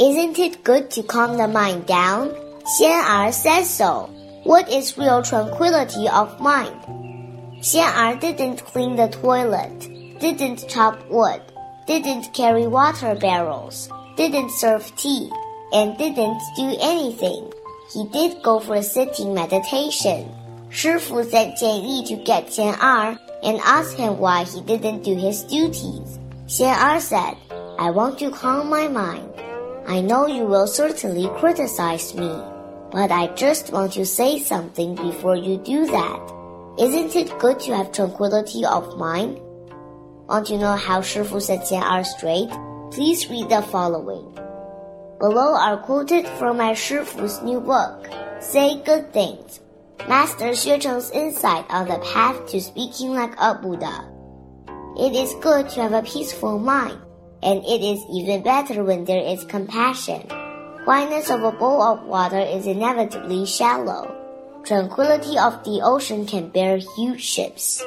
Isn't it good to calm the mind down? Xian Er says so. What is real tranquility of mind? Xian Er didn't clean the toilet, didn't chop wood, didn't carry water barrels, didn't serve tea, and didn't do anything. He did go for a sitting meditation. Shifu sent Jian Yi to get Xian Er and asked him why he didn't do his duties. Xian Er said, I want to calm my mind. I know you will certainly criticize me, but I just want to say something before you do that. Isn't it good to have tranquility of mind? Want to know how Shifu set Xian Er straight? Please read the following. Below are quoted from my Shifu's new book, Say Good Things, Master Xue Cheng's insight on the path to speaking like a Buddha. It is good to have a peaceful mind and it is even better when there is compassion. Quietness of a bowl of water is inevitably shallow. Tranquility of the ocean can bear huge ships.